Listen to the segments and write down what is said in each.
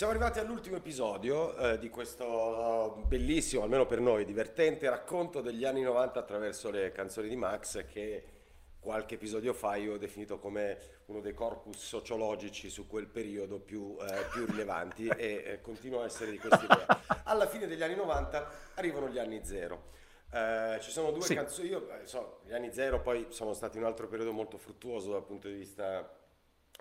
Siamo arrivati all'ultimo episodio eh, di questo uh, bellissimo, almeno per noi, divertente racconto degli anni 90 attraverso le canzoni di Max che qualche episodio fa io ho definito come uno dei corpus sociologici su quel periodo più, eh, più rilevanti e eh, continuo a essere di questa idea. Alla fine degli anni 90 arrivano gli anni zero. Eh, ci sono due sì. canzoni, io eh, so, gli anni zero poi sono stati un altro periodo molto fruttuoso dal punto di vista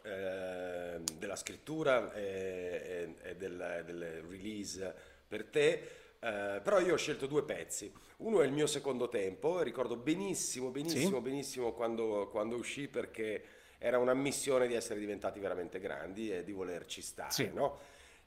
eh, della scrittura e, e, e del, del, release per te. Uh, però io ho scelto due pezzi. Uno è il mio secondo tempo, ricordo benissimo, benissimo, sì. benissimo quando, quando, uscì perché era una missione di essere diventati veramente grandi e di volerci stare, sì. no?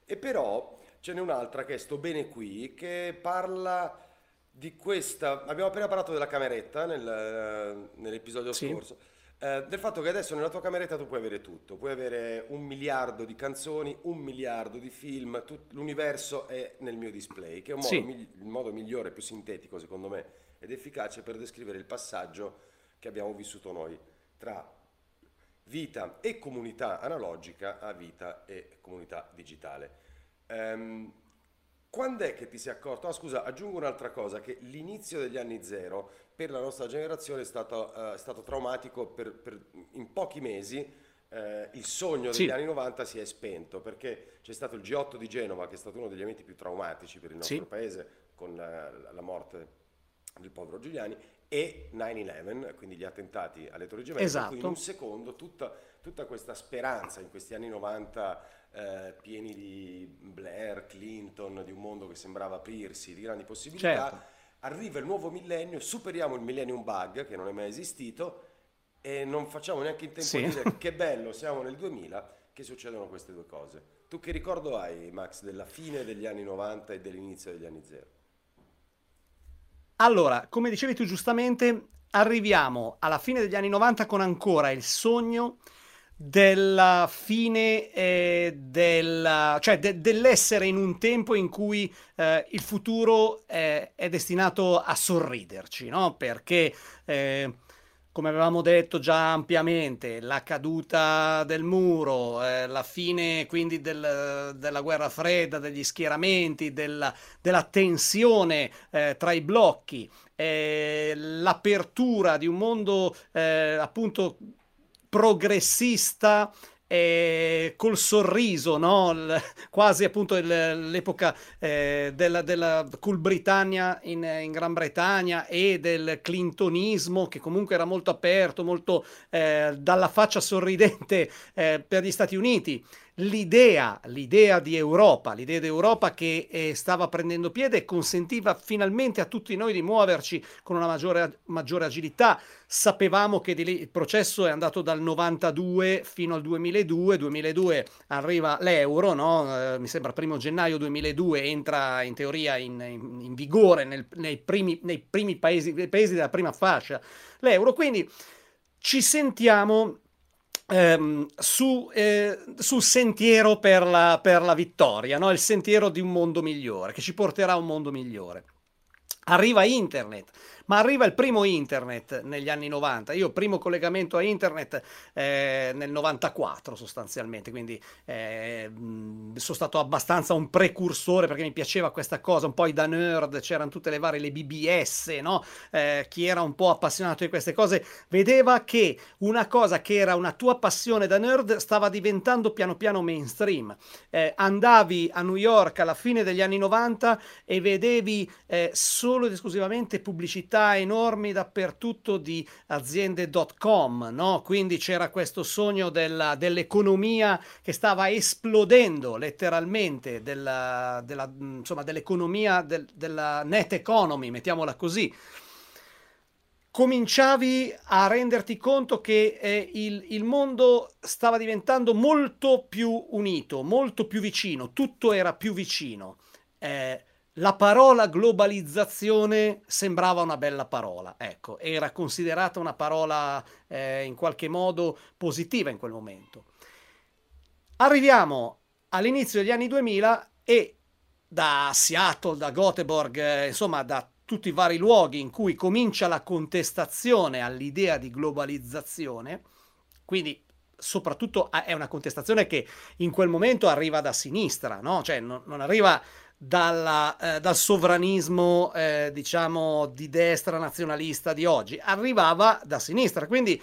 E però ce n'è un'altra che è Sto bene qui, che parla di questa... Abbiamo appena parlato della cameretta nel, nell'episodio sì. scorso eh, del fatto che adesso nella tua cameretta tu puoi avere tutto, puoi avere un miliardo di canzoni, un miliardo di film, tut- l'universo è nel mio display, che è un modo sì. migli- il modo migliore, più sintetico secondo me ed efficace per descrivere il passaggio che abbiamo vissuto noi tra vita e comunità analogica a vita e comunità digitale. Um, quando è che ti sei accorto? Ah, scusa, aggiungo un'altra cosa, che l'inizio degli anni zero per la nostra generazione è stato, uh, è stato traumatico per, per, in pochi mesi. Uh, il sogno degli sì. anni 90 si è spento perché c'è stato il G8 di Genova, che è stato uno degli eventi più traumatici per il nostro sì. paese, con la, la morte del povero Giuliani, e 9-11, quindi gli attentati alle Torri Gemelle. Esatto. in un secondo tutta, tutta questa speranza in questi anni 90 eh, pieni di Blair, Clinton, di un mondo che sembrava aprirsi, di grandi possibilità. Certo. Arriva il nuovo millennio, superiamo il millennium bug che non è mai esistito e non facciamo neanche in tempo sì. di dire che bello, siamo nel 2000, che succedono queste due cose. Tu che ricordo hai, Max, della fine degli anni 90 e dell'inizio degli anni 0? Allora, come dicevi tu giustamente, arriviamo alla fine degli anni 90 con ancora il sogno della fine eh, del, cioè de, dell'essere in un tempo in cui eh, il futuro è, è, destinato a sorriderci, no? Perché eh, come avevamo detto già ampiamente, la caduta del muro, eh, la fine quindi del, della guerra fredda, degli schieramenti, della, della tensione eh, tra i blocchi, eh, l'apertura di un mondo eh, appunto progressista eh, col sorriso, no? L- quasi appunto il, l'epoca eh, della, della Cool Britannia in, in, Gran Bretagna e del clintonismo che comunque era molto aperto, molto eh, dalla faccia sorridente eh, per gli Stati Uniti l'idea, l'idea di Europa, l'idea di che eh, stava prendendo piede e consentiva finalmente a tutti noi di muoverci con una maggiore, maggiore agilità. Sapevamo che lì, il processo è andato dal 92 fino al 2002, 2002 arriva l'euro, no? eh, mi sembra primo gennaio 2002 entra in teoria in, in, in vigore nel, nei, primi, nei primi paesi, paesi della prima fascia l'euro, quindi ci sentiamo ehm, su, eh, sul sentiero per la, per la vittoria, no? il sentiero di un mondo migliore, che ci porterà a un mondo migliore. Arriva internet, ma arriva il primo internet negli anni 90. Io primo collegamento a internet eh, nel 94 sostanzialmente, quindi eh, sono stato abbastanza un precursore perché mi piaceva questa cosa, un po' da nerd, c'erano tutte le varie, le BBS, no? Eh, chi era un po' appassionato di queste cose vedeva che una cosa che era una tua passione da nerd stava diventando piano piano mainstream. Eh, andavi a New York alla fine degli anni 90 e vedevi eh, solo ed esclusivamente pubblicità pubblicità enormi dappertutto di aziende.com, no? quindi c'era questo sogno della, dell'economia che stava esplodendo letteralmente, della, della, insomma, dell'economia, del, della net economy, mettiamola così cominciavi a renderti conto che eh, il, il, mondo stava diventando molto più unito, molto più vicino, tutto era più vicino. Eh, la parola globalizzazione sembrava una bella parola, ecco, era considerata una parola eh, in qualche modo positiva in quel momento. Arriviamo all'inizio degli anni 2000 e da Seattle, da Göteborg, eh, insomma da tutti i vari luoghi in cui comincia la contestazione all'idea di globalizzazione, quindi soprattutto è una contestazione che in quel momento arriva da sinistra, no? cioè non, non arriva dalla, eh, dal sovranismo, eh, diciamo, di destra nazionalista di oggi, arrivava da sinistra. Quindi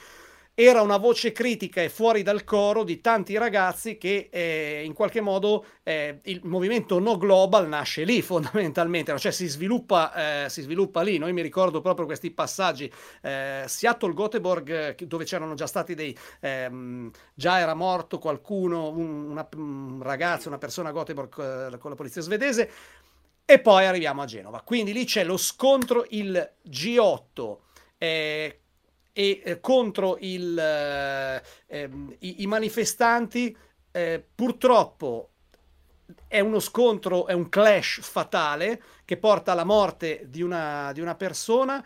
era una voce critica e fuori dal coro di tanti ragazzi che eh, in qualche modo eh, il movimento no global nasce lì fondamentalmente, cioè si sviluppa, eh, si sviluppa lì. Noi mi ricordo proprio questi passaggi. Eh, Seattle Göteborg, dove c'erano già stati dei... Ehm, già era morto qualcuno, un, una, un ragazzo, una persona a Göteborg eh, con la polizia svedese. E poi arriviamo a Genova. Quindi lì c'è lo scontro, il G8 eh, e eh, contro il, eh, ehm, i, i, manifestanti eh, purtroppo è uno scontro, è un clash fatale che porta alla morte di una, di una persona,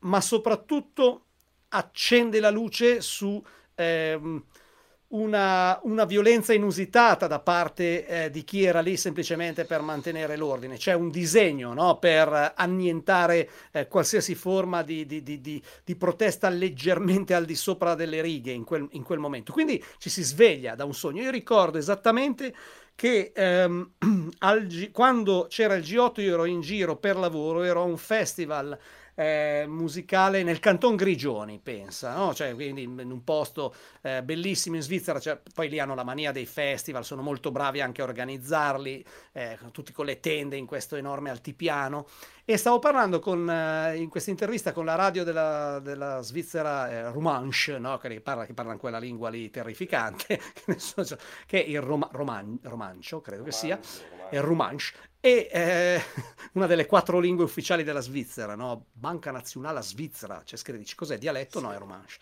ma soprattutto accende la luce su ehm, una, una, violenza inusitata da parte eh, di chi era lì semplicemente per mantenere l'ordine. C'è un disegno no? per annientare eh, qualsiasi forma di, di, di, di, protesta leggermente al di sopra delle righe in quel, in quel, momento. Quindi ci si sveglia da un sogno. Io ricordo esattamente che ehm, G- quando c'era il G8 io ero in giro per lavoro, ero a un festival eh, musicale nel canton Grigioni, pensa, no? cioè, quindi in un posto eh, bellissimo in Svizzera, cioè, poi lì hanno la mania dei festival, sono molto bravi anche a organizzarli, eh, tutti con le tende in questo enorme altipiano. E stavo parlando con, eh, in questa intervista con la radio della, della Svizzera eh, Romanche, no? che, parla, che parla in quella lingua lì terrificante, che è il Roma, roman, romancio, credo che sia, è il Romanche, e eh, una delle quattro lingue ufficiali della Svizzera, no? Banca Nazionale Svizzera, c'è scritto, dice cos'è dialetto? No, è Romanche.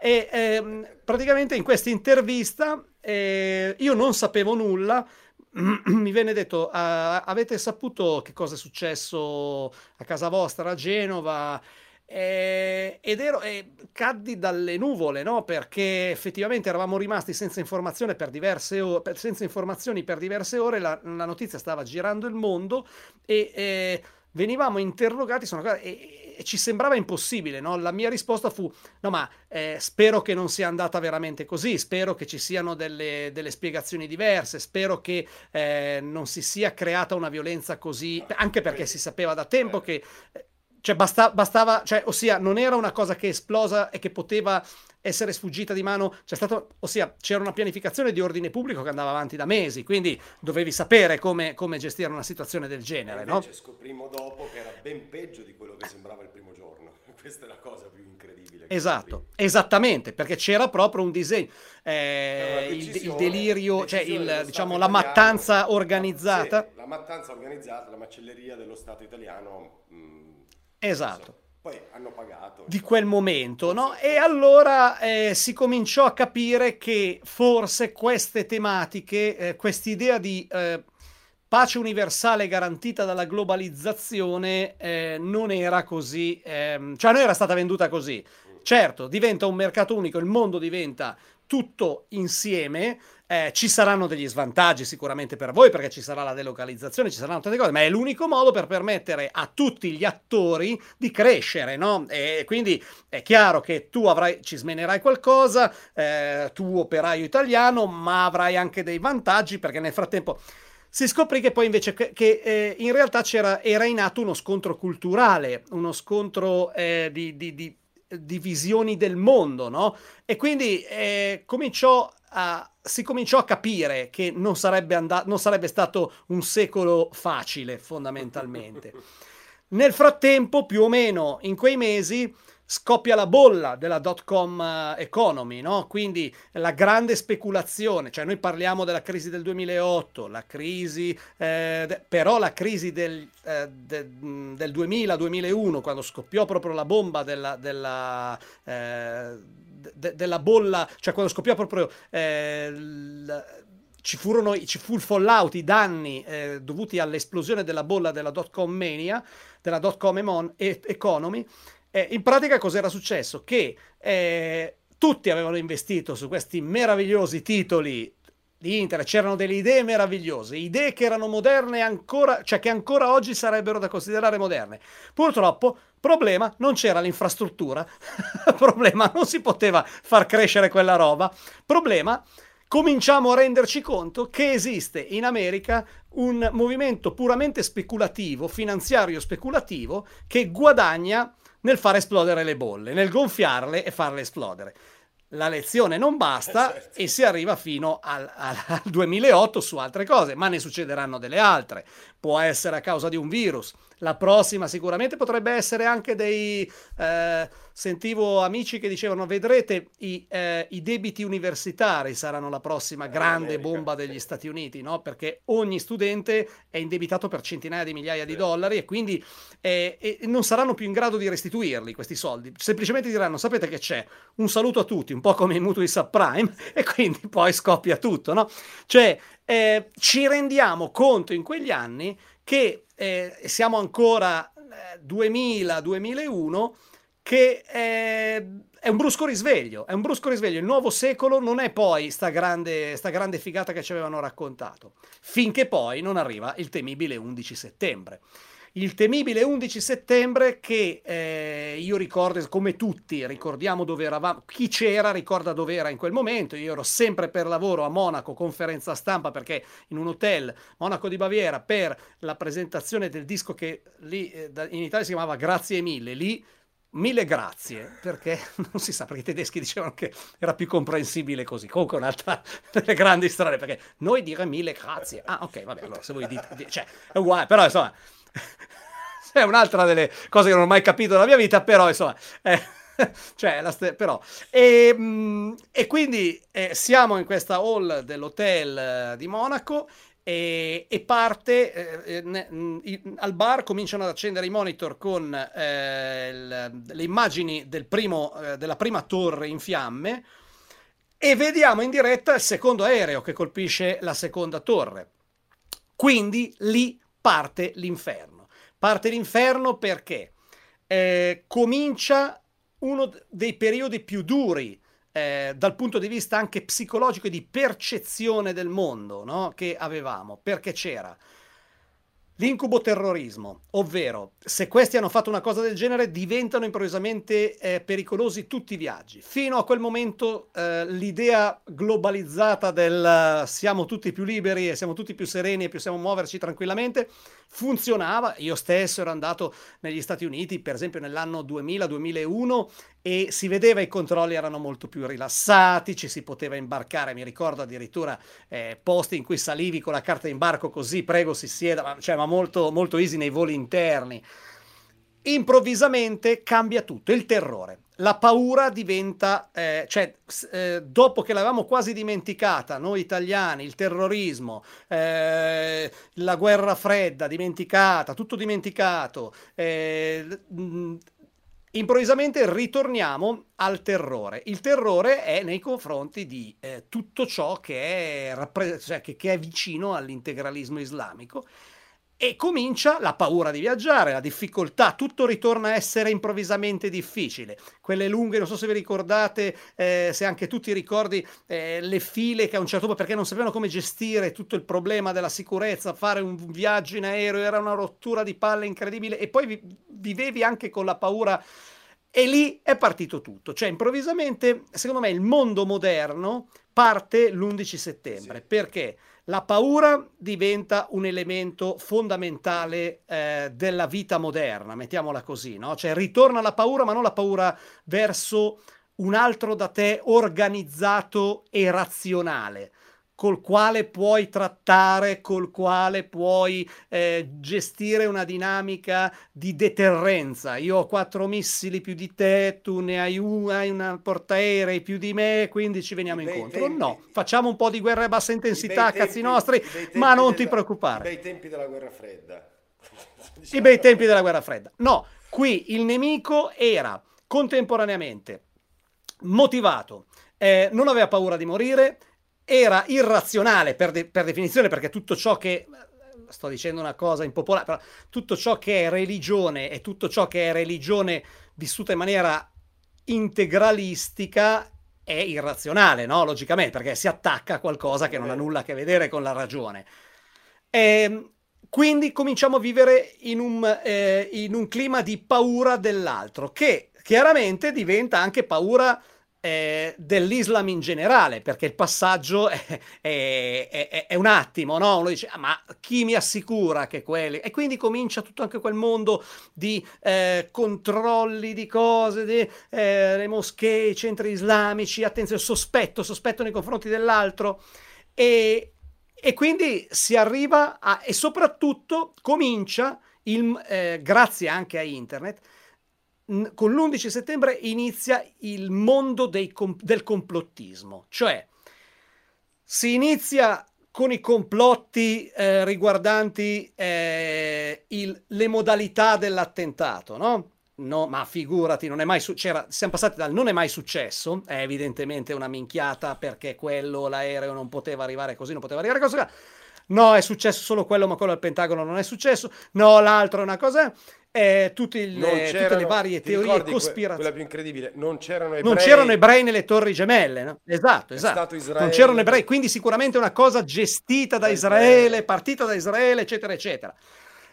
E ehm, praticamente in questa intervista eh, io non sapevo nulla, mi venne detto, uh, avete saputo che cosa è successo a casa vostra a Genova? Eh, ed ero, eh, caddi dalle nuvole, no? Perché effettivamente eravamo rimasti senza, informazione per diverse ore, per, senza informazioni per diverse ore, la, la, notizia stava girando il mondo e eh, venivamo interrogati, sono, e, e, ci sembrava impossibile, no? La mia risposta fu, no ma eh, spero che non sia andata veramente così, spero che ci siano delle, delle spiegazioni diverse, spero che eh, non si sia creata una violenza così, anche perché si sapeva da tempo che eh, cioè basta, bastava, cioè, ossia non era una cosa che è esplosa e che poteva essere sfuggita di mano, c'è stato, ossia c'era una pianificazione di ordine pubblico che andava avanti da mesi, quindi dovevi sapere come, come gestire una situazione del genere. E invece no? scoprimmo dopo che era ben peggio di quello che sembrava il primo giorno. Questa è la cosa più incredibile. Esatto, esattamente, perché c'era proprio un disegno, eh, il, il, delirio, cioè il, diciamo, la mattanza organizzata. Sì, la mattanza organizzata, la macelleria dello Stato italiano. Mh, mm, Esatto. Poi hanno pagato. Di quel momento, no? E allora eh, si cominciò a capire che forse queste tematiche, eh, quest'idea di eh, pace universale garantita dalla globalizzazione eh, non era così, ehm, cioè non era stata venduta così. Certo, diventa un mercato unico, il mondo diventa tutto insieme, eh, ci saranno degli svantaggi sicuramente per voi perché ci sarà la delocalizzazione, ci saranno tante cose, ma è l'unico modo per permettere a tutti gli attori di crescere, no? E quindi è chiaro che tu avrai, ci smenerai qualcosa, eh, tu operaio italiano, ma avrai anche dei vantaggi perché nel frattempo si scoprì che poi invece che, che eh, in realtà c'era, era in atto uno scontro culturale, uno scontro eh, di, di, di, di, visioni del mondo, no? E quindi eh, cominciò a, si cominciò a capire che non sarebbe, andato, non sarebbe stato un secolo facile, fondamentalmente. Nel frattempo, più o meno in quei mesi, scoppia la bolla della dot com eh, economy, no? quindi la grande speculazione, cioè noi parliamo della crisi del 2008, la crisi, eh, però la crisi del, eh, de, del 2000-2001, quando scoppiò proprio la bomba della, della eh, de, della bolla, cioè quando scoppiò proprio eh, l, ci, furono, ci fu il fallout, i danni eh, dovuti all'esplosione della bolla della dot com mania, della dot com economy. Eh, in pratica cos'era successo? Che eh, tutti avevano investito su questi meravigliosi titoli di internet, c'erano delle idee meravigliose, idee che erano moderne ancora, cioè che ancora oggi sarebbero da considerare moderne. Purtroppo Problema, non c'era l'infrastruttura. Problema, non si poteva far crescere quella roba. Problema, cominciamo a renderci conto che esiste in America un movimento puramente speculativo, finanziario speculativo, che guadagna nel far esplodere le bolle, nel gonfiarle e farle esplodere la lezione non basta eh, certo. e si arriva fino al, al, al, 2008 su altre cose, ma ne succederanno delle altre. Può essere a causa di un virus. La prossima sicuramente potrebbe essere anche dei... Eh, sentivo amici che dicevano vedrete i, eh, i, debiti universitari saranno la prossima grande bomba degli Stati Uniti, no? perché ogni studente è indebitato per centinaia di migliaia di dollari e quindi eh, non saranno più in grado di restituirli questi soldi. Semplicemente diranno sapete che c'è, un saluto a tutti, un po' come i mutui subprime e quindi poi scoppia tutto. No? Cioè eh, ci rendiamo conto in quegli anni che eh, siamo ancora 2000-2001 eh, che è, è, un brusco risveglio, è un brusco risveglio. Il nuovo secolo non è poi sta grande, sta grande figata che ci avevano raccontato, finché poi non arriva il temibile 11 settembre il temibile 11 settembre che eh, io ricordo, come tutti ricordiamo dove eravamo, chi c'era ricorda dove era in quel momento, io ero sempre per lavoro a Monaco, conferenza stampa perché in un hotel, Monaco di Baviera, per la presentazione del disco che lì eh, in Italia si chiamava Grazie mille, lì mille grazie, perché non si sa, perché i tedeschi dicevano che era più comprensibile così. Comunque un'altra delle grandi storie, perché noi dire mille grazie. Ah, ok, vabbè, allora se voi dite, cioè, è uguale, però insomma, è un'altra delle cose che non ho mai capito nella mia vita, però insomma... Eh, cioè, st- però. E, mh, mm, e quindi eh, siamo in questa hall dell'hotel eh, di Monaco e, e parte eh, eh ne, mh, mm, al bar cominciano ad accendere i monitor con eh, l- le immagini del primo, della prima torre in fiamme e vediamo in diretta il secondo aereo che colpisce la seconda torre. Quindi lì parte l'inferno. Parte l'inferno perché eh, comincia uno dei periodi più duri eh, dal punto di vista anche psicologico e di percezione del mondo no? che avevamo, perché c'era L'incubo terrorismo, ovvero se questi hanno fatto una cosa del genere diventano improvvisamente eh, pericolosi tutti i viaggi. Fino a quel momento eh, l'idea globalizzata del uh, siamo tutti più liberi e siamo tutti più sereni e possiamo muoverci tranquillamente funzionava. Io stesso ero andato negli Stati Uniti, per esempio nell'anno 2000-2001 e si vedeva i controlli erano molto più rilassati, ci si poteva imbarcare, mi ricordo addirittura eh, posti in cui salivi con la carta d'imbarco così, prego si sieda, ma, cioè, ma molto, molto easy nei voli interni. Improvvisamente cambia tutto, il terrore. La paura diventa, eh, cioè eh, dopo che l'avevamo quasi dimenticata, noi italiani, il terrorismo, eh, la guerra fredda dimenticata, tutto dimenticato, eh, improvvisamente ritorniamo al terrore. Il terrore è nei confronti di eh, tutto ciò che è, rappre- cioè, che, che è vicino all'integralismo islamico e comincia la paura di viaggiare, la difficoltà, tutto ritorna a essere improvvisamente difficile. Quelle lunghe, non so se vi ricordate, eh, se anche tu ti ricordi eh, le file che a un certo punto, perché non sapevano come gestire tutto il problema della sicurezza, fare un viaggio in aereo era una rottura di palle incredibile e poi vi, vivevi anche con la paura. E lì è partito tutto, cioè improvvisamente, secondo me, il mondo moderno parte l'11 settembre. Sì. Perché? La paura diventa un elemento fondamentale eh, della vita moderna, mettiamola così, no? Cioè ritorna la paura, ma non la paura verso un altro da te organizzato e razionale, col quale puoi trattare, col quale puoi eh, gestire una dinamica di deterrenza. Io ho quattro missili più di te, tu ne hai una, hai una portaerei più di me, quindi ci veniamo incontro. Tempi. No, facciamo un po' di guerra a bassa intensità, cazzi tempi, nostri, ma non della, ti preoccupare. I bei tempi della guerra fredda. I bei tempi della guerra fredda. No, qui il nemico era contemporaneamente motivato, eh, non aveva paura di morire, era irrazionale per, de- per definizione, perché tutto ciò che sto dicendo una cosa impopolare, però tutto ciò che è religione e tutto ciò che è religione vissuta in maniera integralistica è irrazionale, no? Logicamente, perché si attacca a qualcosa che non ha nulla a che vedere con la ragione. E, ehm, quindi cominciamo a vivere in un, eh, in un clima di paura dell'altro, che chiaramente diventa anche paura eh, dell'Islam in generale, perché il passaggio è, è, è, è un attimo, no? Uno dice, ah, ma chi mi assicura che quelli... E quindi comincia tutto anche quel mondo di eh, controlli di cose, di, eh, le moschee, i centri islamici, attenzione, sospetto, sospetto nei confronti dell'altro. E, e quindi si arriva a... e soprattutto comincia, il, eh, grazie anche a internet, con l'11 settembre inizia il mondo com- del complottismo, cioè si inizia con i complotti eh, riguardanti eh, il, le modalità dell'attentato, no? No, ma figurati, non è mai su- siamo passati dal non è mai successo, è evidentemente una minchiata perché quello, l'aereo non poteva arrivare così, non poteva arrivare così. No, è successo solo quello, ma quello al Pentagono non è successo. No, l'altro è una cosa eh, tutte, le, tutte, le, varie teorie cospirative. Quella più incredibile, non c'erano ebrei. Non c'erano ebrei nelle torri gemelle, no? Esatto, esatto. Non c'erano ebrei, quindi sicuramente una cosa gestita da, da Israele, Israele, partita da Israele, eccetera, eccetera,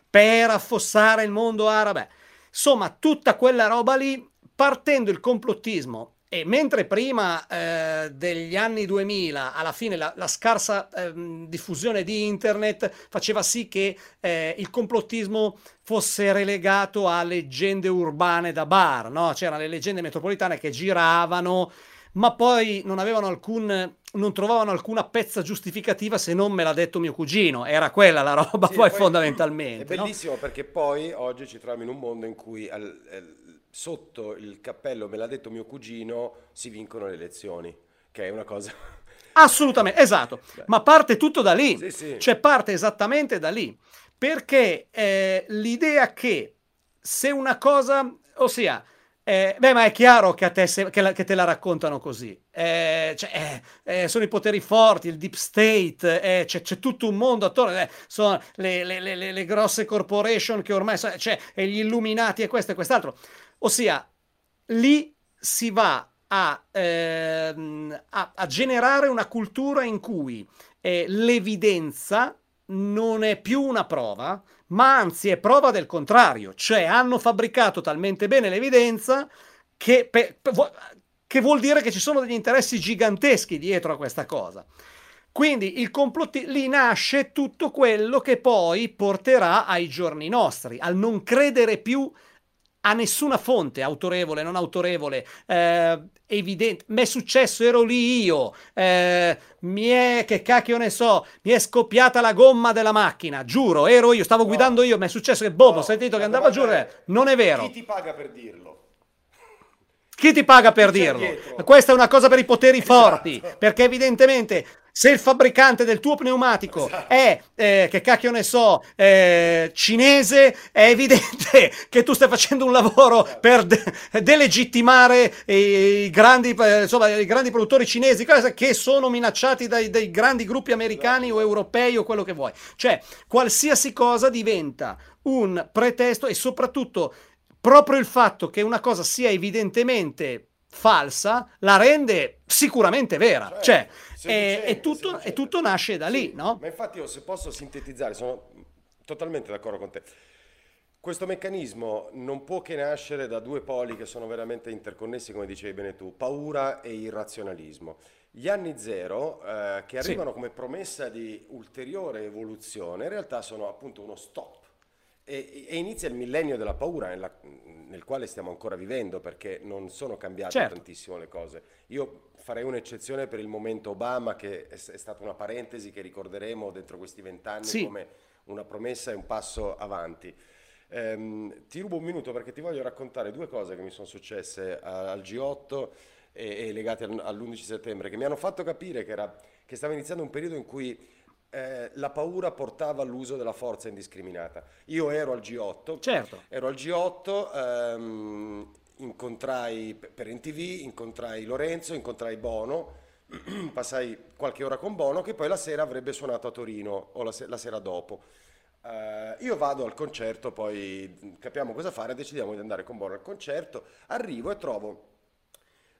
per affossare il mondo arabe. Insomma, tutta quella roba lì, partendo il complottismo e mentre prima eh, degli anni 2000, alla fine la, la scarsa eh, diffusione di internet faceva sì che eh, il complottismo fosse relegato a leggende urbane da bar, no? c'erano le leggende metropolitane che giravano, ma poi non avevano alcun non trovavano alcuna pezza giustificativa se non me l'ha detto mio cugino. Era quella la roba, sì, poi, poi, fondamentalmente. È bellissimo no? perché poi oggi ci troviamo in un mondo in cui al, al, sotto il cappello, me l'ha detto mio cugino, si vincono le elezioni, che è una cosa... Assolutamente, esatto, Beh. ma parte tutto da lì, sì, sì. cioè parte esattamente da lì, perché eh, l'idea che se una cosa, ossia, eh, beh, ma è chiaro che, a te, se, che, la, che te la raccontano così. Eh, cioè, eh, eh sono i poteri forti, il deep state, eh, c'è, c'è, tutto un mondo attorno, eh, sono le, le, le, le, grosse corporation che ormai sono, cioè, e gli illuminati e questo e quest'altro. Ossia, lì si va a, ehm, a, a generare una cultura in cui eh, l'evidenza non è più una prova, ma anzi è prova del contrario, cioè hanno fabbricato talmente bene l'evidenza che, pe, pe, che vuol dire che ci sono degli interessi giganteschi dietro a questa cosa. Quindi il complotti lì nasce tutto quello che poi porterà ai giorni nostri, al non credere più a nessuna fonte, autorevole, non autorevole, eh, evidente. Mi è successo, ero lì io, eh, mi è, che cacchio ne so, mi è scoppiata la gomma della macchina, giuro, ero io, stavo no. guidando io, mi è successo che boh, no, ho sentito che andava giù, non è vero. Chi ti paga per dirlo? Chi ti paga per dirlo? Dietro? Questa è una cosa per i poteri esatto. forti, perché evidentemente se il fabbricante del tuo pneumatico esatto. è, eh, che cacchio ne so, eh, cinese, è evidente che tu stai facendo un lavoro esatto. per de- delegittimare i grandi, eh, insomma, i grandi produttori cinesi che sono minacciati dai, dai grandi gruppi americani o europei o quello che vuoi. Cioè, qualsiasi cosa diventa un pretesto e soprattutto proprio il fatto che una cosa sia evidentemente falsa la rende sicuramente vera. Cioè, cioè e, e, tutto, e, tutto, nasce da lì, no? Ma infatti io se posso sintetizzare, sono totalmente d'accordo con te. Questo meccanismo non può che nascere da due poli che sono veramente interconnessi, come dicevi bene tu, paura e irrazionalismo. Gli anni zero, eh, che arrivano sì. come promessa di ulteriore evoluzione, in realtà sono appunto uno stop. E, e inizia il millennio della paura nella, nel quale stiamo ancora vivendo perché non sono cambiate certo. tantissimo le cose. Io farei un'eccezione per il momento Obama, che è, è stata una parentesi che ricorderemo dentro questi vent'anni sì. come una promessa e un passo avanti. Um, ti rubo un minuto perché ti voglio raccontare due cose che mi sono successe al G8 e, e legate all'11 settembre, che mi hanno fatto capire che, era, che stava iniziando un periodo in cui eh, la paura portava all'uso della forza indiscriminata. Io ero al G8, certo. ero al G8 ehm, incontrai per NTV, incontrai Lorenzo, incontrai Bono, passai qualche ora con Bono che poi la sera avrebbe suonato a Torino o la, se- la sera dopo. Uh, io vado al concerto, poi capiamo cosa fare, decidiamo di andare con Bono al concerto, arrivo e trovo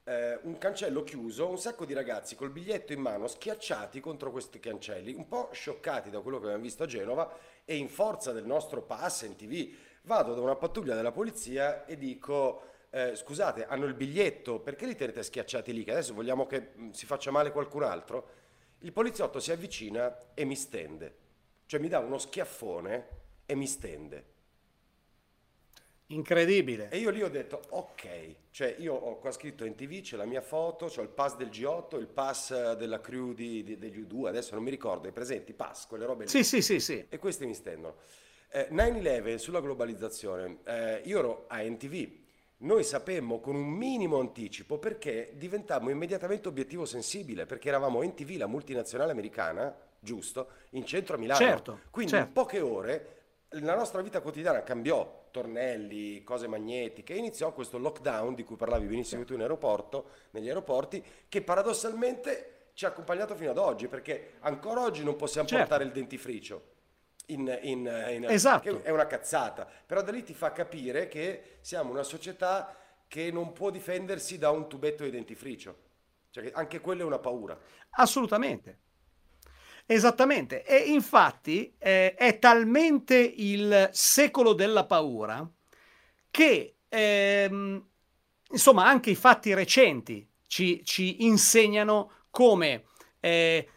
eh, un cancello chiuso, un sacco di ragazzi col biglietto in mano schiacciati contro questi cancelli, un po' scioccati da quello che abbiamo visto a Genova e in forza del nostro pass in tv vado da una pattuglia della polizia e dico eh, scusate hanno il biglietto perché li tenete schiacciati lì che adesso vogliamo che mh, si faccia male qualcun altro il poliziotto si avvicina e mi stende cioè mi dà uno schiaffone e mi stende Incredibile. E io lì ho detto, ok, cioè io ho qua scritto in tv, c'è la mia foto, c'ho il pass del G8, il pass eh, della crew di, di, degli U2, adesso non mi ricordo, i presenti, pass, quelle robe lì. Sì, sì, sì, sì. E questi mi stendono. Eh, 9-11 sulla globalizzazione, eh, io ero a NTV, noi sapemmo con un minimo anticipo perché diventammo immediatamente obiettivo sensibile, perché eravamo NTV, la multinazionale americana, giusto, in centro a Milano. Certo, Quindi certo. in poche ore la nostra vita quotidiana cambiò, tornelli, cose magnetiche, e iniziò questo lockdown di cui parlavi benissimo tu in aeroporto, negli aeroporti, che paradossalmente ci ha accompagnato fino ad oggi, perché ancora oggi non possiamo Certo. portare il dentifricio. In, in- in- Esatto. è una cazzata, però da lì ti fa capire che siamo una società che non può difendersi da un tubetto di dentifricio. Cioè che anche quello è una paura. Assolutamente. Esattamente. E infatti eh, è talmente il secolo della paura che, ehm, insomma, anche i fatti recenti ci, ci insegnano come eh,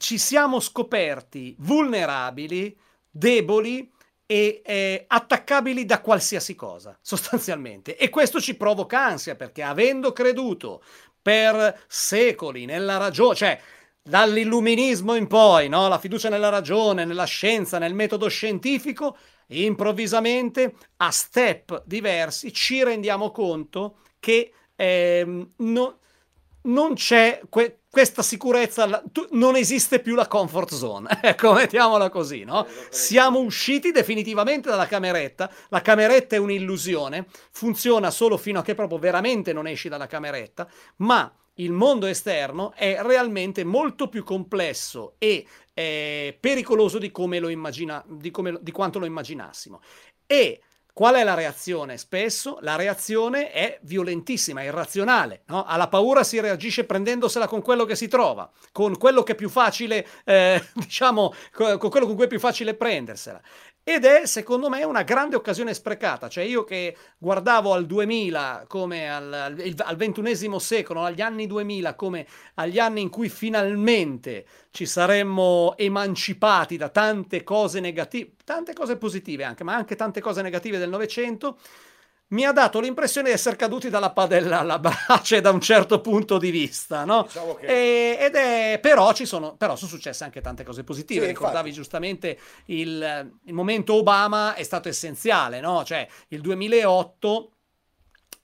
ci siamo scoperti vulnerabili, deboli e eh, attaccabili da qualsiasi cosa, sostanzialmente. E questo ci provoca ansia perché avendo creduto per secoli nella ragione, cioè dall'illuminismo in poi, no? la fiducia nella ragione, nella scienza, nel metodo scientifico, improvvisamente a step diversi ci rendiamo conto che ehm, no- non c'è que- questa sicurezza, non esiste più la comfort zone, ecco, mettiamola così, no? Siamo usciti definitivamente dalla cameretta, la cameretta è un'illusione, funziona solo fino a che proprio veramente non esci dalla cameretta, ma il mondo esterno è realmente molto più complesso e eh, pericoloso di, come lo immagina, di, come, di quanto lo immaginassimo. E Qual è la reazione? Spesso la reazione è violentissima, irrazionale. no? Alla paura si reagisce prendendosela con quello che si trova, con quello che è più facile, eh, diciamo, co- con quello con cui è più facile prendersela. Ed è, secondo me, una grande occasione sprecata. Cioè, io che guardavo al 2000 come al, al, ventunesimo secolo, agli anni 2000 come agli anni in cui finalmente ci saremmo emancipati da tante cose negative, tante cose positive anche, ma anche tante cose negative del Novecento, mi ha dato l'impressione di essere caduti dalla padella alla brace da un certo punto di vista, no? Diciamo che- E- ed è, però, ci sono, però sono successe anche tante cose positive. Sì, Ricordavi infatti. giustamente il, il momento Obama è stato essenziale, no? Cioè il 2008.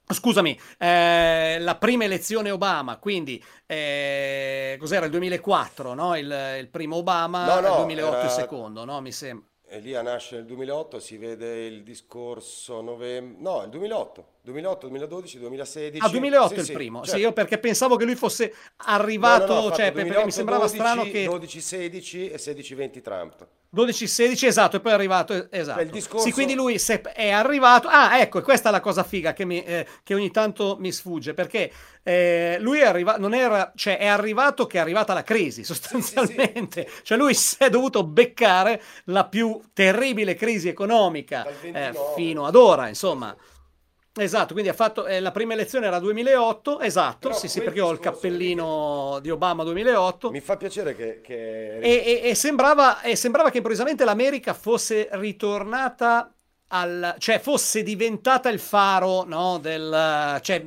Scusami, eh, la prima elezione Obama, quindi eh, cos'era il 2004, no? Il, il primo Obama, No, no, il 2008 il era- secondo, no? Mi sembra. Elia nasce nel 2008, si vede il discorso novembre... No, il 2008. 2008, 2012, 2016. Ah, 2008 Sì, il sì, primo. Sì, certo. io perché pensavo che lui fosse No, arrivato, no, no, ha cioè, fatto perché 2008, mi sembrava 12, strano che 12, 16 e 16, 20 Trump. 12-16, esatto, e poi è arrivato, eh, esatto. Cioè, il discorso- Sì, quindi lui è arrivato... Ah, ecco, questa è la cosa figa che, mi- eh, che ogni tanto mi sfugge, perché eh, lui è arrivato, non era, cioè è arrivato che è arrivata la crisi, sostanzialmente. Cioè lui si è dovuto beccare la più terribile crisi economica eh, 29. fino ad ora, insomma. Esatto, quindi ha fatto, eh, la prima elezione era 2008, esatto, Però sì sì, perché ho il cappellino di Obama 2008. Mi fa piacere che... che... E, e- e sembrava, e sembrava che improvvisamente l'America fosse ritornata al, cioè fosse diventata il faro no, del, cioè,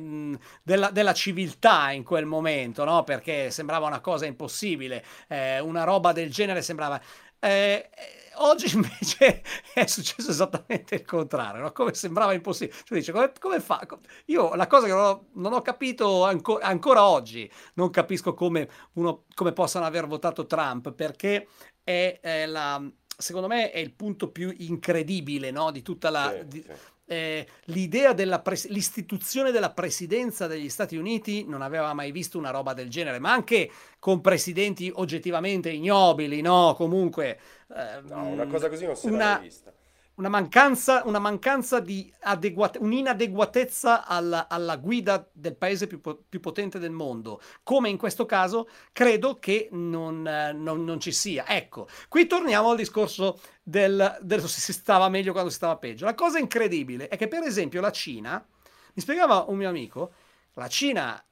della, della civiltà in quel momento, no? perché sembrava una cosa impossibile, eh, una roba del genere sembrava... eh, oggi invece è successo esattamente il contrario, no? come sembrava impossibile. Cioè, dice, come, come fa? Io la cosa che non ho, non ho capito anco- ancora oggi, non capisco come, uno, come possano aver votato Trump, perché è, è la, secondo me è il punto più incredibile no? di tutta la... Sì, di- sì. Eh, l'idea della pres- l'istituzione della presidenza degli Stati Uniti non aveva mai visto una roba del genere, ma anche con presidenti oggettivamente ignobili, no? Comunque... eh, No, una cosa così non si era una- mai vista. Una mancanza, una mancanza di adeguate, un'inadeguatezza alla, alla, guida del paese più, più, potente del mondo, come in questo caso, credo che non, non, non ci sia. Ecco, qui torniamo al discorso del, del se si stava meglio quando si stava peggio. La cosa incredibile è che, per esempio, la Cina, mi spiegava un mio amico, la Cina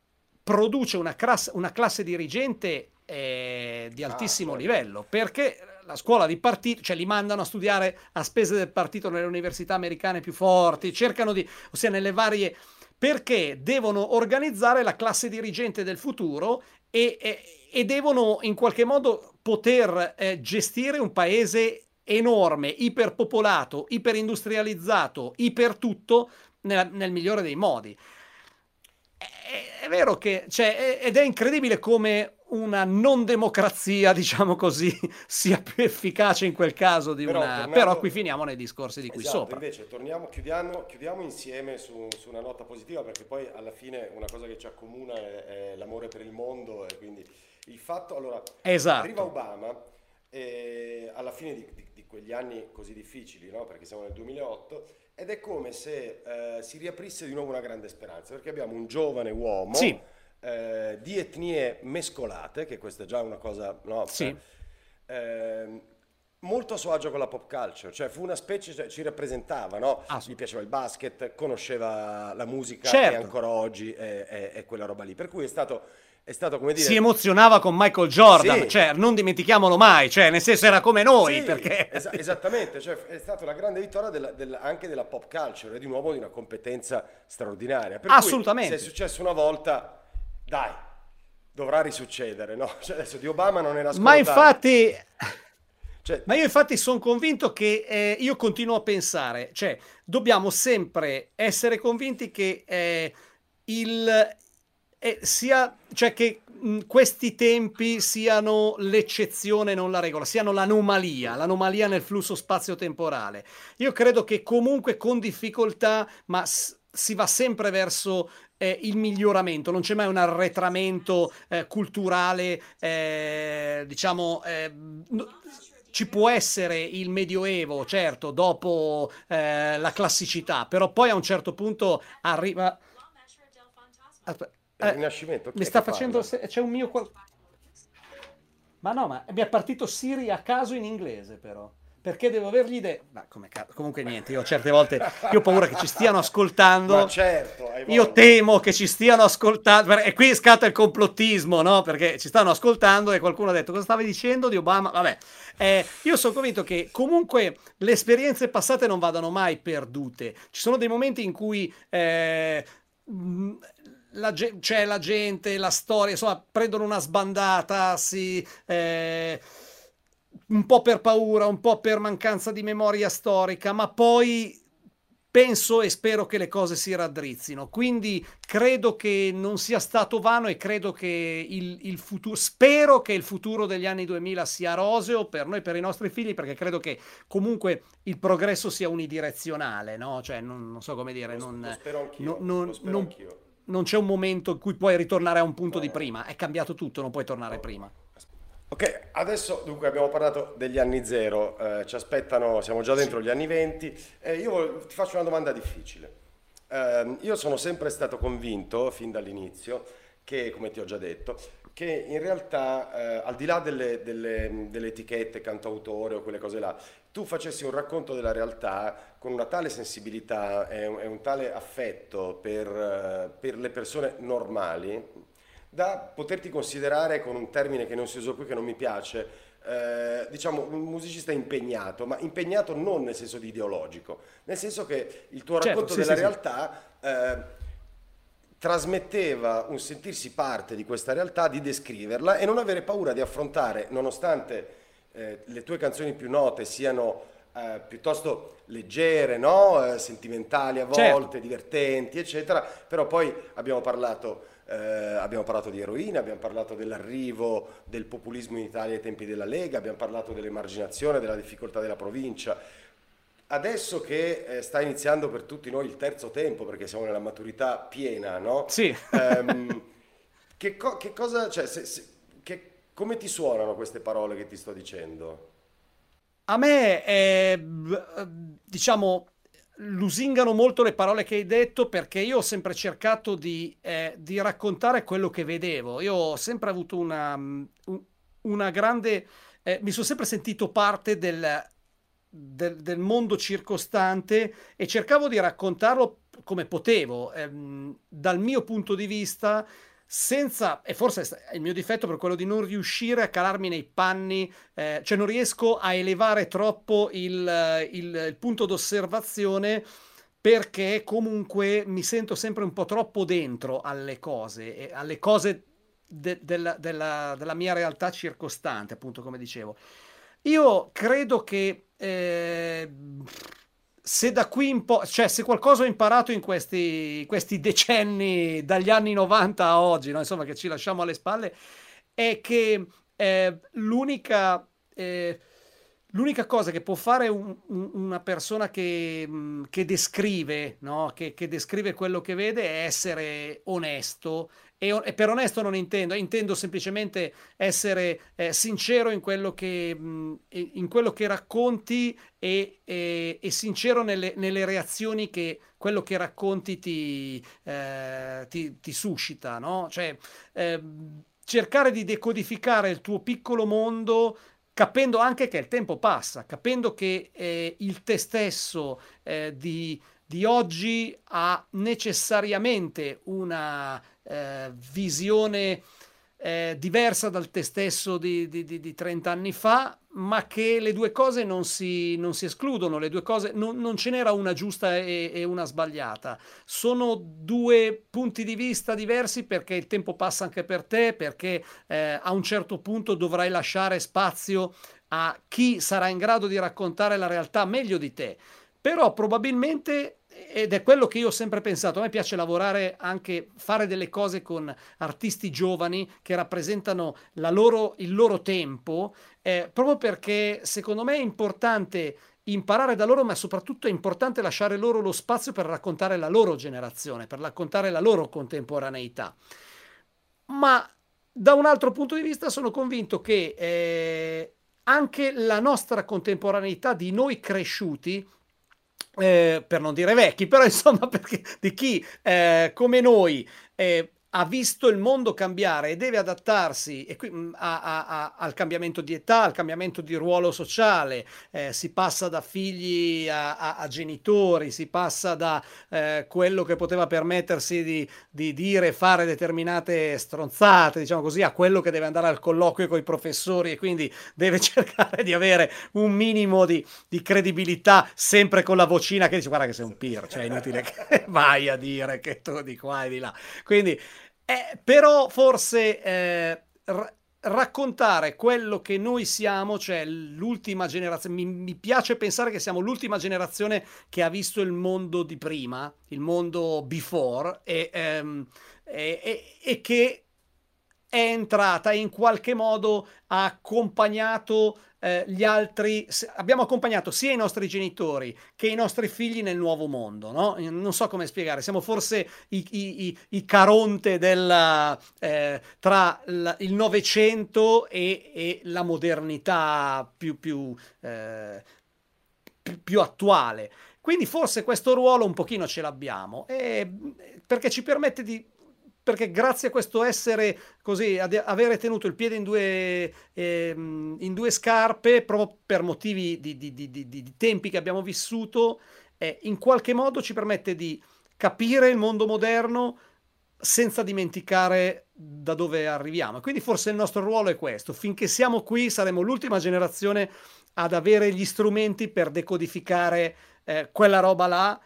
produce una, classe, una classe dirigente eh, di altissimo ah, livello, perché la scuola di partito, cioè li mandano a studiare a spese del partito nelle università americane più forti, cercano di, ossia nelle varie, perché devono organizzare la classe dirigente del futuro e, e, e devono in qualche modo poter eh, gestire un paese enorme, iperpopolato, iperindustrializzato, ipertutto nel, nel migliore dei modi. È, è vero che, cioè, è, ed è incredibile come una non democrazia, diciamo così, sia più efficace in quel caso di però, una... Tornando... Però qui finiamo nei discorsi di qui esatto, sopra. Invece torniamo, chiudiamo, chiudiamo insieme su, su, una nota positiva perché poi alla fine una cosa che ci accomuna è, è l'amore per il mondo e quindi il fatto... Allora, esatto. arriva Obama e alla fine di, di, di quegli anni così difficili, no? perché siamo nel 2008, ed è come se eh, si riaprisse di nuovo una grande speranza perché abbiamo un giovane uomo... Sì eh, di etnie mescolate, che questa è già una cosa... No, sì. eh, molto a suo agio con la pop culture, cioè fu una specie, cioè, ci rappresentava, no? Ah, Gli piaceva il basket, conosceva la musica certo. e ancora oggi è, è, è, quella roba lì. Per cui è stato, è stato come dire... Si emozionava con Michael Jordan, sì. cioè non dimentichiamolo mai, cioè nel senso era come noi. Sì, perché... es- esattamente, cioè, è stata una grande vittoria della, della, anche della pop culture e di nuovo di una competenza straordinaria. Per Assolutamente. Se è successo una volta dai, dovrà risuccedere, no? Cioè adesso di Obama non era scontato. Ma infatti... Cioè, ma io infatti sono convinto che eh, io continuo a pensare, cioè dobbiamo sempre essere convinti che eh, il eh, sia, cioè che mh, questi tempi siano l'eccezione, non la regola, siano l'anomalia, l'anomalia nel flusso spazio-temporale. Io credo che comunque con difficoltà, ma s- si va sempre verso eh, il miglioramento, non c'è mai un arretramento eh, culturale, eh, diciamo, eh, ci può essere il medioevo, certo, dopo eh, la classicità, però poi a un certo punto arriva... Aspetta, il Rinascimento. Mi sta facendo... C'è un mio... Ma no, ma mi è partito Siri a caso in inglese però perché devo avergli detto ma come cazzo comunque niente io certe volte io ho paura che ci stiano ascoltando. Certo io temo che ci stiano ascoltando e qui scatta il complottismo no? Perché ci stanno ascoltando e qualcuno ha detto cosa stavi dicendo di Obama? Vabbè eh, io sono convinto che comunque le esperienze passate non vadano mai perdute. Ci sono dei momenti in cui eh, la, c'è la gente, la storia, insomma, prendono una sbandata, si, eh, un po' per paura, un po' per mancanza di memoria storica, ma poi penso e spero che le cose si raddrizzino. Quindi credo che non sia stato vano e credo che il, il, futuro, spero che il futuro degli anni 2000 sia roseo per noi, per i nostri figli, perché credo che comunque il progresso sia unidirezionale, no? Cioè, non, non so come dire, non, lo spero anch'io, non, non, lo spero non, anch'io. non, c'è un momento in cui puoi ritornare a un punto no. di prima, è cambiato tutto, non puoi tornare no. prima. Ok, adesso dunque abbiamo parlato degli anni zero, eh, ci aspettano, siamo già dentro gli anni venti, eh, io ti faccio una domanda difficile. Eh, io sono sempre stato convinto, fin dall'inizio, che, come ti ho già detto, che in realtà, eh, al di là delle, delle, delle, etichette, cantautore o quelle cose là, tu facessi un racconto della realtà con una tale sensibilità e un, e un tale affetto per, eh, per le persone normali, da poterti considerare con un termine che non si usa qui, che non mi piace, eh, diciamo un musicista impegnato, ma impegnato non nel senso di ideologico, nel senso che il tuo certo, racconto sì, della sì, realtà eh, trasmetteva un sentirsi parte di questa realtà, di descriverla e non avere paura di affrontare, nonostante eh, le tue canzoni più note siano eh, piuttosto leggere, no? Eh, sentimentali a certo. volte, certo. divertenti, eccetera, però poi abbiamo parlato eh, abbiamo parlato di eroina, abbiamo parlato dell'arrivo del populismo in Italia ai tempi della Lega, abbiamo parlato dell'emarginazione, della difficoltà della provincia. Adesso che eh, sta iniziando per tutti noi il terzo tempo, perché siamo nella maturità piena, no? Sì. Um, che, co- che, cosa, cioè, se, se, che, come ti suonano queste parole che ti sto dicendo? a me, è, diciamo, lusingano molto le parole che hai detto perché io ho sempre cercato di, eh, di raccontare quello che vedevo. Io ho sempre avuto una, una grande... Eh, mi sono sempre sentito parte del, del, del, mondo circostante e cercavo di raccontarlo come potevo, ehm, dal mio punto di vista senza, e forse è il mio difetto per quello di non riuscire a calarmi nei panni, eh, cioè non riesco a elevare troppo il, il, il punto d'osservazione perché comunque mi sento sempre un po' troppo dentro alle cose, alle cose de, della, della, della, mia realtà circostante, appunto come dicevo. Io credo che eh, se da qui in poi, cioè se qualcosa ho imparato in questi, questi decenni dagli anni 90 a oggi, no? insomma che ci lasciamo alle spalle, è che eh, l'unica, eh, l'unica cosa che può fare un, un, una persona che, che descrive, no? che, che descrive quello che vede è essere onesto e, e, per onesto non intendo, intendo semplicemente essere eh, sincero in quello, che, mh, in quello che racconti e, e, e sincero nelle, nelle, reazioni che quello che racconti ti, eh, ti, ti suscita, no? Cioè, eh, cercare di decodificare il tuo piccolo mondo capendo anche che il tempo passa, capendo che eh, il te stesso eh, di, di oggi ha necessariamente una eh, visione eh, diversa dal te stesso di, di, di, di, 30 anni fa, ma che le due cose non si, non si escludono, le due cose non, non ce n'era una giusta e, e, una sbagliata. Sono due punti di vista diversi perché il tempo passa anche per te, perché eh, a un certo punto dovrai lasciare spazio a chi sarà in grado di raccontare la realtà meglio di te. Però probabilmente ed è quello che io ho sempre pensato. A me piace lavorare anche, fare delle cose con artisti giovani che rappresentano loro, il loro tempo, eh, proprio perché secondo me è importante imparare da loro, ma soprattutto è importante lasciare loro lo spazio per raccontare la loro generazione, per raccontare la loro contemporaneità. Ma da un altro punto di vista sono convinto che eh, anche la nostra contemporaneità di noi cresciuti eh, per non dire vecchi, però insomma perché, di chi eh, come noi eh, ha visto il mondo cambiare e deve adattarsi e qui, mm, a, a, a, al cambiamento di età, al cambiamento di ruolo sociale, eh, si passa da figli a, genitori, si passa da eh, quello che poteva permettersi di, di dire e fare determinate stronzate, diciamo così, a quello che deve andare al colloquio con i professori e quindi deve cercare di avere un minimo di, di credibilità, sempre con la vocina che dice guarda che sei un peer, cioè è inutile che vai a dire che tu di qua e di là. Quindi eh, però forse eh, r- raccontare quello che noi siamo, cioè l'ultima generazione, mi, mi, piace pensare che siamo l'ultima generazione che ha visto il mondo di prima, il mondo before, e, ehm, e, e, e che è entrata in qualche modo ha accompagnato eh, gli altri, abbiamo accompagnato sia i nostri genitori che i nostri figli nel nuovo mondo, no? Non so come spiegare, siamo forse i, i, i, caronte della, eh, tra il Novecento e, la modernità più, più, eh, più, attuale. Quindi forse questo ruolo un pochino ce l'abbiamo, perché ci permette di perché grazie a questo essere così, ad avere tenuto il piede in due, eh, in due scarpe, proprio per motivi di, di, di, di tempi che abbiamo vissuto, eh, in qualche modo ci permette di capire il mondo moderno senza dimenticare da dove arriviamo. Quindi forse il nostro ruolo è questo. Finché siamo qui saremo l'ultima generazione ad avere gli strumenti per decodificare eh, quella roba là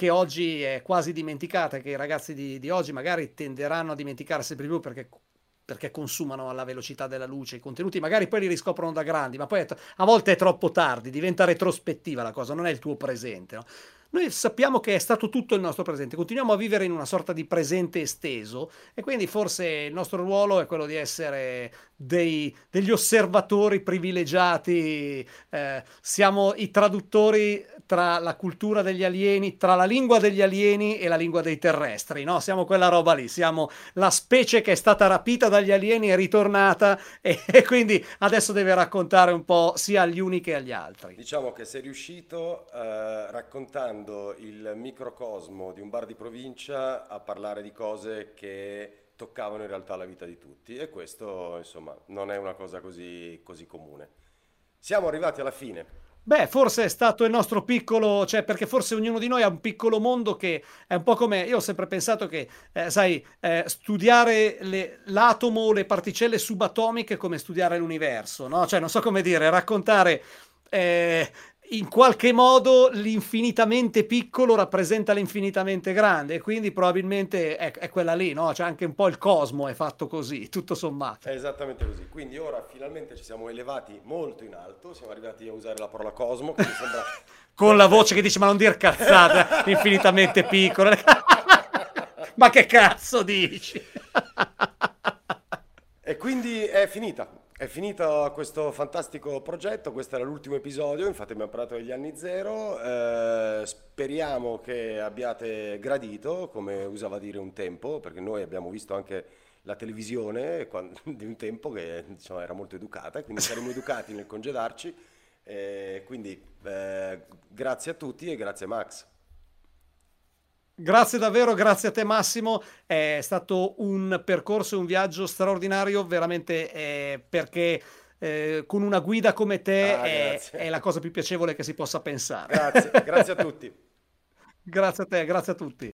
che oggi è quasi dimenticata, che i ragazzi di, di oggi magari tenderanno a dimenticare sempre più perché perché consumano alla velocità della luce i contenuti, magari poi li riscoprono da grandi, ma poi a volte è troppo tardi, diventa retrospettiva la cosa, non è il tuo presente. No? Noi sappiamo che è stato tutto il nostro presente, continuiamo a vivere in una sorta di presente esteso e quindi forse il nostro ruolo è quello di essere dei, degli osservatori privilegiati, eh, siamo i traduttori tra la cultura degli alieni, tra la lingua degli alieni e la lingua dei terrestri, no? Siamo quella roba lì, siamo la specie che è stata rapita dagli alieni e ritornata e, e quindi adesso deve raccontare un po' sia agli uni che agli altri. Diciamo che sei riuscito eh, raccontando il microcosmo di un bar di provincia a parlare di cose che toccavano in realtà la vita di tutti e questo insomma non è una cosa così, così comune. Siamo arrivati alla fine. Beh, forse è stato il nostro piccolo, cioè perché forse ognuno di noi ha un piccolo mondo che è un po' come, io ho sempre pensato che, eh, sai, eh, studiare le, l'atomo o le particelle subatomiche è come studiare l'universo, no? Cioè, non so come dire, raccontare eh, in qualche modo l'infinitamente piccolo rappresenta l'infinitamente grande e quindi probabilmente è, è quella lì, no? C'è anche un po' il cosmo è fatto così, tutto sommato. È esattamente così. Quindi ora finalmente ci siamo elevati molto in alto, siamo arrivati a usare la parola cosmo, che mi sembra... Con la voce che dice ma non dir cazzate, infinitamente piccolo. ma che cazzo dici? e quindi è finita. È finito questo fantastico progetto, questo era l'ultimo episodio, infatti abbiamo parlato degli anni zero, eh, speriamo che abbiate gradito, come usava dire un tempo, perché noi abbiamo visto anche la televisione di un tempo che diciamo, era molto educata, quindi saremo educati nel congedarci, eh, quindi eh, grazie a tutti e grazie Max. Grazie davvero, grazie a te Massimo, è stato un percorso e un viaggio straordinario veramente eh, perché eh, con una guida come te ah, è, è, la cosa più piacevole che si possa pensare. Grazie, grazie a tutti. grazie a te, grazie a tutti.